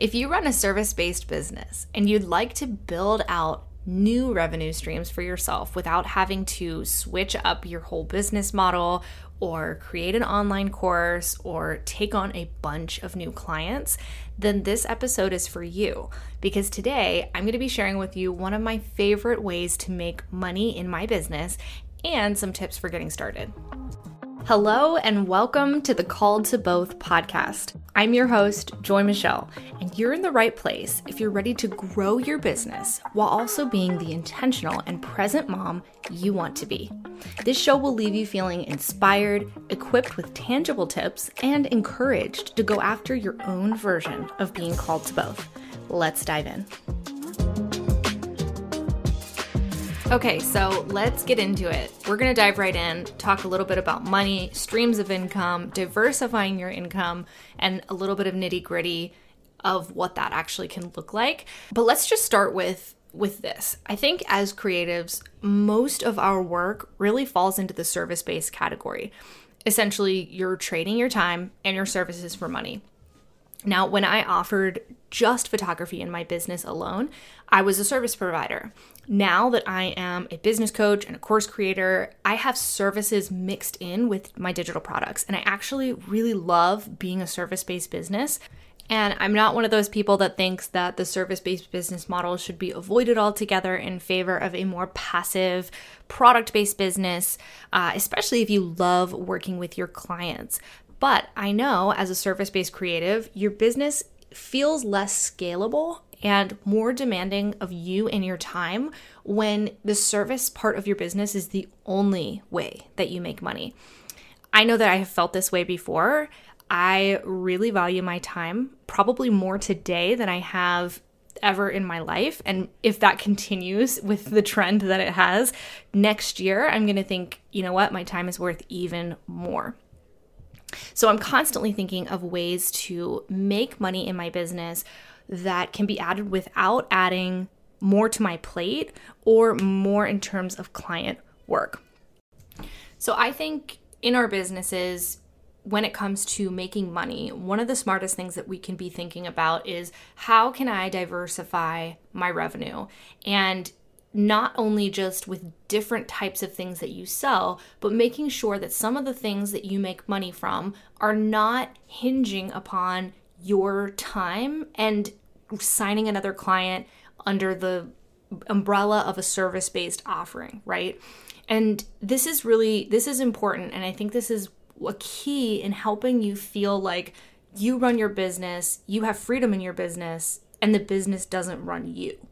If you run a service based business and you'd like to build out new revenue streams for yourself without having to switch up your whole business model or create an online course or take on a bunch of new clients, then this episode is for you. Because today I'm going to be sharing with you one of my favorite ways to make money in my business and some tips for getting started. Hello, and welcome to the Called to Both podcast. I'm your host, Joy Michelle, and you're in the right place if you're ready to grow your business while also being the intentional and present mom you want to be. This show will leave you feeling inspired, equipped with tangible tips, and encouraged to go after your own version of being called to both. Let's dive in. Okay, so let's get into it. We're gonna dive right in, talk a little bit about money, streams of income, diversifying your income, and a little bit of nitty gritty of what that actually can look like. But let's just start with with this. I think as creatives, most of our work really falls into the service based category. Essentially, you're trading your time and your services for money. Now, when I offered just photography in my business alone, I was a service provider. Now that I am a business coach and a course creator, I have services mixed in with my digital products. And I actually really love being a service based business. And I'm not one of those people that thinks that the service based business model should be avoided altogether in favor of a more passive, product based business, uh, especially if you love working with your clients. But I know as a service based creative, your business feels less scalable and more demanding of you and your time when the service part of your business is the only way that you make money. I know that I have felt this way before. I really value my time, probably more today than I have ever in my life. And if that continues with the trend that it has, next year I'm going to think, you know what, my time is worth even more. So I'm constantly thinking of ways to make money in my business that can be added without adding more to my plate or more in terms of client work. So I think in our businesses, when it comes to making money, one of the smartest things that we can be thinking about is how can I diversify my revenue? And not only just with different types of things that you sell, but making sure that some of the things that you make money from are not hinging upon your time and signing another client under the umbrella of a service based offering, right? And this is really this is important and I think this is a key in helping you feel like you run your business, you have freedom in your business and the business doesn't run you.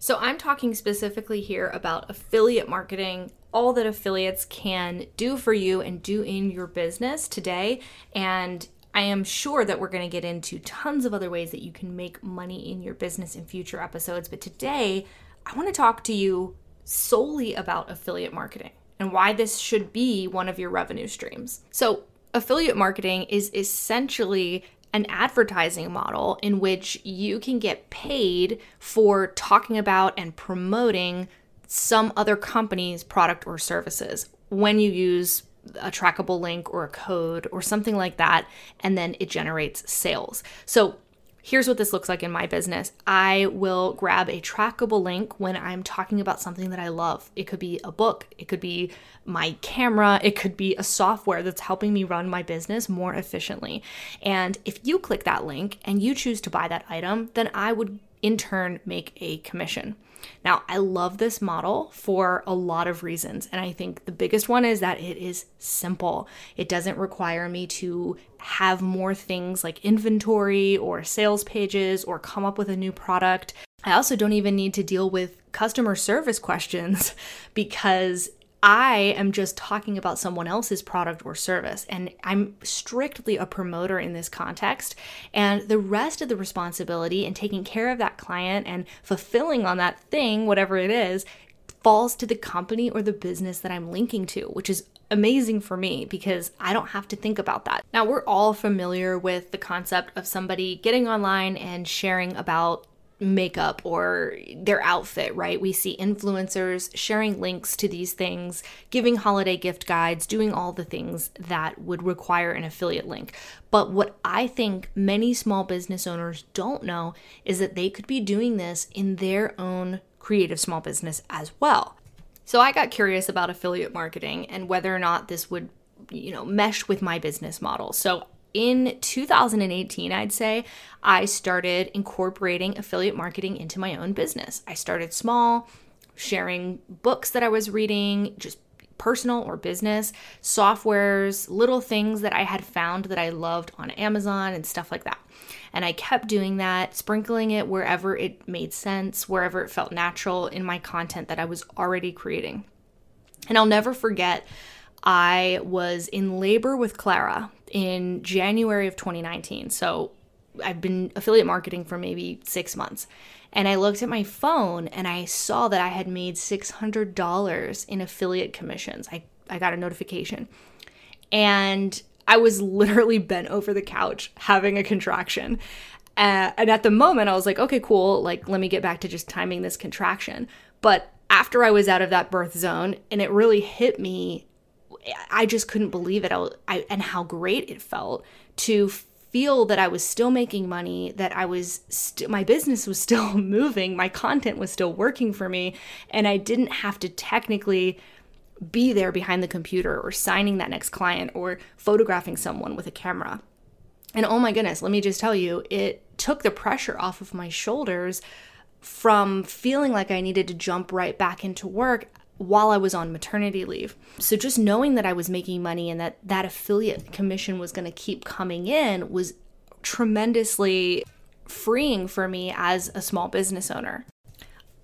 So, I'm talking specifically here about affiliate marketing, all that affiliates can do for you and do in your business today. And I am sure that we're going to get into tons of other ways that you can make money in your business in future episodes. But today, I want to talk to you solely about affiliate marketing and why this should be one of your revenue streams. So, affiliate marketing is essentially an advertising model in which you can get paid for talking about and promoting some other company's product or services when you use a trackable link or a code or something like that, and then it generates sales. So Here's what this looks like in my business. I will grab a trackable link when I'm talking about something that I love. It could be a book, it could be my camera, it could be a software that's helping me run my business more efficiently. And if you click that link and you choose to buy that item, then I would in turn make a commission. Now, I love this model for a lot of reasons. And I think the biggest one is that it is simple. It doesn't require me to have more things like inventory or sales pages or come up with a new product. I also don't even need to deal with customer service questions because I am just talking about someone else's product or service, and I'm strictly a promoter in this context. And the rest of the responsibility and taking care of that client and fulfilling on that thing, whatever it is, falls to the company or the business that I'm linking to, which is amazing for me because I don't have to think about that. Now, we're all familiar with the concept of somebody getting online and sharing about makeup or their outfit, right? We see influencers sharing links to these things, giving holiday gift guides, doing all the things that would require an affiliate link. But what I think many small business owners don't know is that they could be doing this in their own creative small business as well. So I got curious about affiliate marketing and whether or not this would, you know, mesh with my business model. So in 2018, I'd say, I started incorporating affiliate marketing into my own business. I started small, sharing books that I was reading, just personal or business, softwares, little things that I had found that I loved on Amazon and stuff like that. And I kept doing that, sprinkling it wherever it made sense, wherever it felt natural in my content that I was already creating. And I'll never forget, I was in labor with Clara in January of 2019. So I've been affiliate marketing for maybe six months. And I looked at my phone and I saw that I had made $600 in affiliate commissions. I, I got a notification. And I was literally bent over the couch having a contraction. Uh, and at the moment, I was like, okay, cool. Like, let me get back to just timing this contraction. But after I was out of that birth zone and it really hit me I just couldn't believe it. I, I, and how great it felt to feel that I was still making money, that I was st- my business was still moving, my content was still working for me, and I didn't have to technically be there behind the computer or signing that next client or photographing someone with a camera. And oh my goodness, let me just tell you, it took the pressure off of my shoulders from feeling like I needed to jump right back into work while I was on maternity leave. So just knowing that I was making money and that that affiliate commission was going to keep coming in was tremendously freeing for me as a small business owner.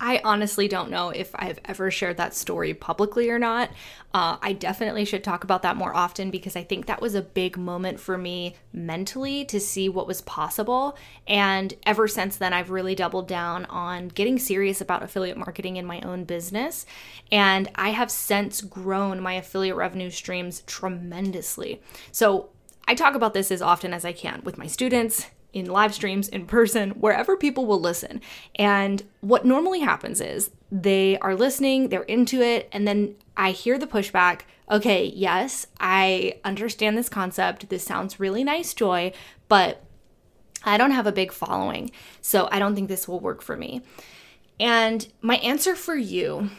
I honestly don't know if I've ever shared that story publicly or not. Uh, I definitely should talk about that more often because I think that was a big moment for me mentally to see what was possible. And ever since then, I've really doubled down on getting serious about affiliate marketing in my own business. And I have since grown my affiliate revenue streams tremendously. So I talk about this as often as I can with my students in live streams, in person, wherever people will listen. And what normally happens is they are listening, they're into it, and then I hear the pushback. Okay, yes, I understand this concept. This sounds really nice, Joy, but I don't have a big following, so I don't think this will work for me. And my answer for you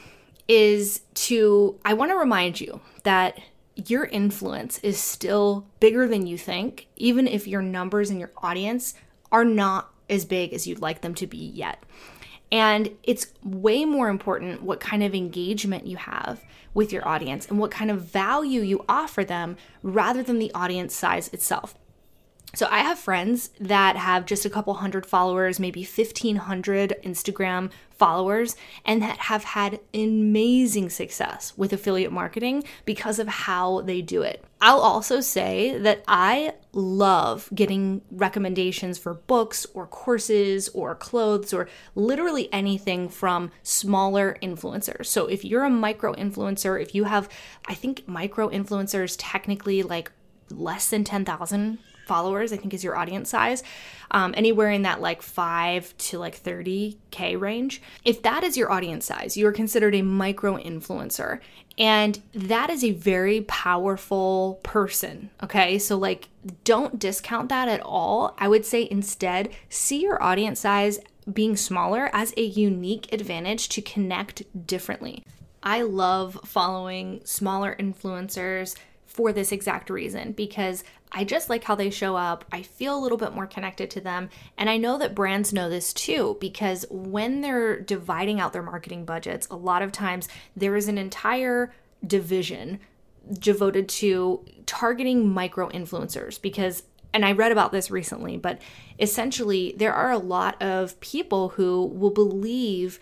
is to I want to remind you that your influence is still bigger than you think, even if your numbers and your audience are not as big as you'd like them to be yet. And it's way more important what kind of engagement you have with your audience and what kind of value you offer them rather than the audience size itself. So I have friends that have just a couple hundred followers, maybe 1500 Instagram followers, and that have had amazing success with affiliate marketing because of how they do it. I'll also say that I love getting recommendations for books or courses or clothes or literally anything from smaller influencers. So if you're a micro influencer, if you have, I think micro influencers technically like less than 10,000 followers, I think is your audience size, um, anywhere in that like 5 to like 30K range. If that is your audience size, you are considered a micro influencer. And that is a very powerful person. Okay. So, like, don't discount that at all. I would say instead, see your audience size being smaller as a unique advantage to connect differently. I love following smaller influencers for this exact reason because I just like how they show up. I feel a little bit more connected to them. And I know that brands know this too because when they're dividing out their marketing budgets, a lot of times there is an entire division devoted to targeting micro influencers because and I read about this recently, but essentially there are a lot of people who will believe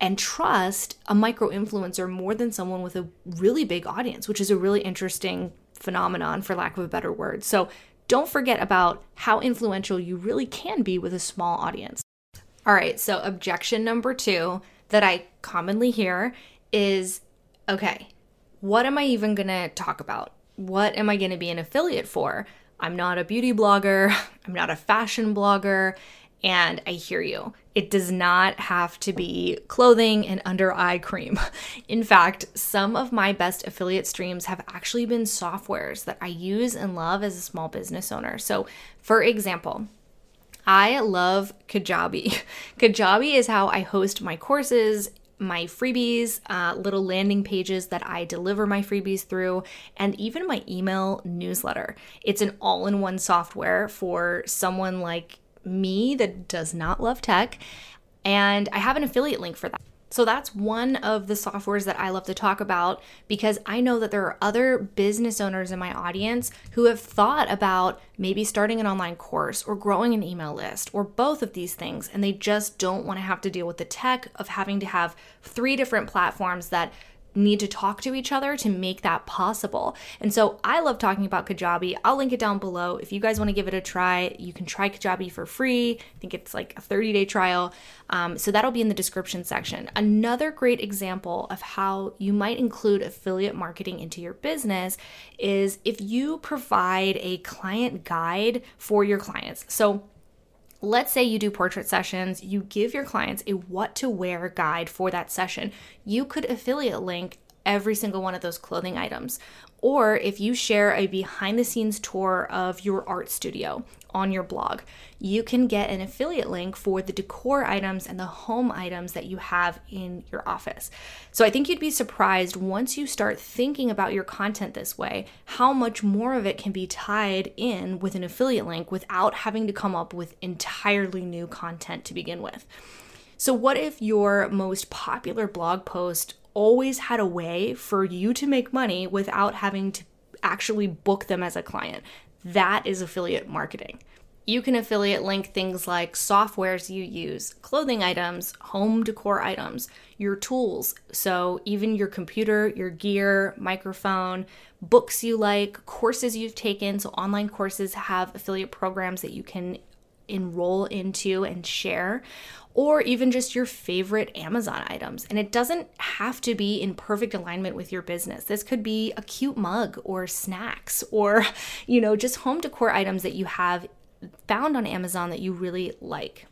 and trust a micro influencer more than someone with a really big audience, which is a really interesting phenomenon, for lack of a better word. So don't forget about how influential you really can be with a small audience. All right, so objection number two that I commonly hear is okay, what am I even gonna talk about? What am I gonna be an affiliate for? I'm not a beauty blogger, I'm not a fashion blogger, And I hear you. It does not have to be clothing and under eye cream. In fact, some of my best affiliate streams have actually been softwares that I use and love as a small business owner. So, for example, I love Kajabi. Kajabi is how I host my courses my freebies, uh, little landing pages that I deliver my freebies through, and even my email newsletter. It's an all in one software for someone like me that does not love tech. And I have an affiliate link for that. So that's one of the softwares that I love to talk about because I know that there are other business owners in my audience who have thought about maybe starting an online course or growing an email list or both of these things and they just don't want to have to deal with the tech of having to have three different platforms that need to talk to each other to make that possible. And so I love talking about Kajabi. I'll link it down below. If you guys want to give it a try, you can try Kajabi for free. I think it's like a 30 day trial. Um, so that'll be in the description section. Another great example of how you might include affiliate marketing into your business is if you provide a client guide for your clients. So Let's say you do portrait sessions, you give your clients a what to wear guide for that session. You could affiliate link every single one of those clothing items. Or if you share a behind the scenes tour of your art studio on your blog, you can get an affiliate link for the decor items and the home items that you have in your office. So I think you'd be surprised once you start thinking about your content this way, how much more of it can be tied in with an affiliate link without having to come up with entirely new content to begin with. So, what if your most popular blog post always had a way for you to make money without having to actually book them as a client. That is affiliate marketing. You can affiliate link things like softwares you use, clothing items, home decor items, your tools. So, even your computer, your gear, microphone, books you like, courses you've taken. So, online courses have affiliate programs that you can enroll into and share or even just your favorite Amazon items. And it doesn't have to be in perfect alignment with your business. This could be a cute mug or snacks or, you know, just home decor items that you have found on Amazon that you really like.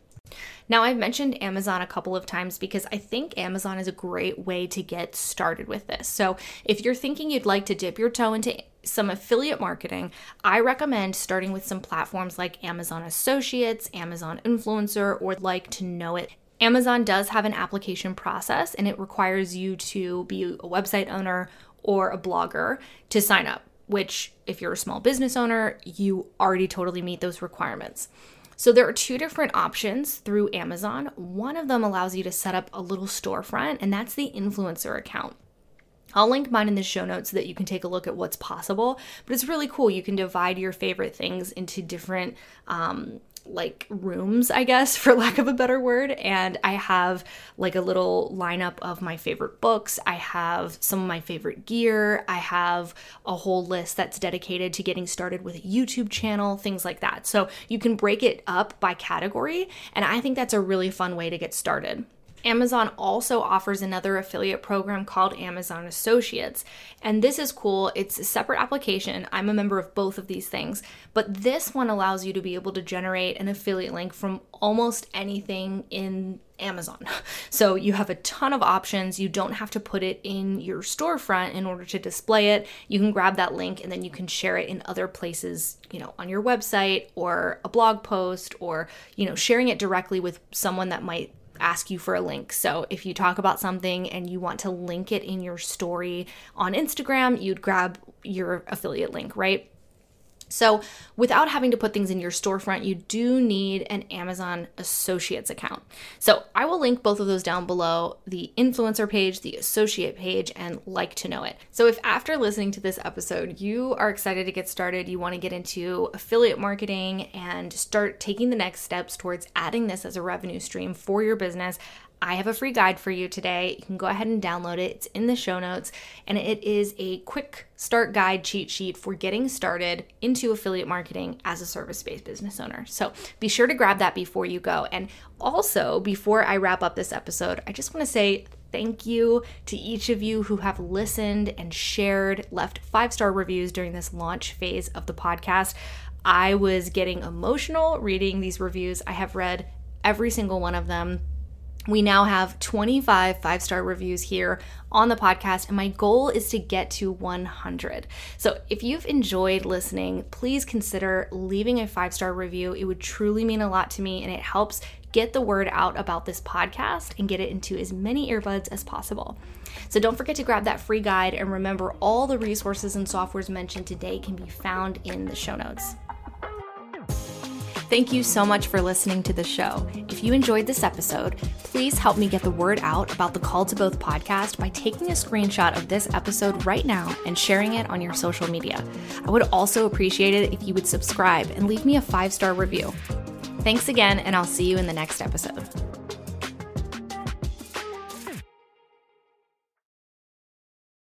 Now, I've mentioned Amazon a couple of times because I think Amazon is a great way to get started with this. So, if you're thinking you'd like to dip your toe into some affiliate marketing, I recommend starting with some platforms like Amazon Associates, Amazon Influencer, or Like to Know It. Amazon does have an application process and it requires you to be a website owner or a blogger to sign up, which, if you're a small business owner, you already totally meet those requirements. So there are two different options through Amazon. One of them allows you to set up a little storefront, and that's the influencer account. I'll link mine in the show notes so that you can take a look at what's possible. But it's really cool. You can divide your favorite things into different um, like rooms, I guess, for lack of a better word. And I have like a little lineup of my favorite books. I have some of my favorite gear. I have a whole list that's dedicated to getting started with a YouTube channel, things like that. So you can break it up by category. And I think that's a really fun way to get started. Amazon also offers another affiliate program called Amazon Associates. And this is cool. It's a separate application. I'm a member of both of these things, but this one allows you to be able to generate an affiliate link from almost anything in Amazon. So you have a ton of options. You don't have to put it in your storefront in order to display it. You can grab that link and then you can share it in other places, you know, on your website or a blog post or, you know, sharing it directly with someone that might ask you for a link. So if you talk about something and you want to link it in your story on Instagram, you'd grab your affiliate link, right? So, without having to put things in your storefront, you do need an Amazon Associates account. So, I will link both of those down below the influencer page, the associate page, and like to know it. So, if after listening to this episode, you are excited to get started, you want to get into affiliate marketing and start taking the next steps towards adding this as a revenue stream for your business, I have a free guide for you today. You can go ahead and download it. It's in the show notes, and it is a quick start guide cheat sheet for getting started into affiliate marketing as a service based business owner. So be sure to grab that before you go. And also, before I wrap up this episode, I just want to say thank you to each of you who have listened and shared, left five star reviews during this launch phase of the podcast. I was getting emotional reading these reviews. I have read every single one of them. We now have 25 five star reviews here on the podcast, and my goal is to get to 100. So if you've enjoyed listening, please consider leaving a five star review. It would truly mean a lot to me, and it helps get the word out about this podcast and get it into as many earbuds as possible. So don't forget to grab that free guide, and remember all the resources and softwares mentioned today can be found in the show notes. Thank you so much for listening to the show. If you enjoyed this episode, please help me get the word out about the Called to Both podcast by taking a screenshot of this episode right now and sharing it on your social media. I would also appreciate it if you would subscribe and leave me a five star review. Thanks again, and I'll see you in the next episode.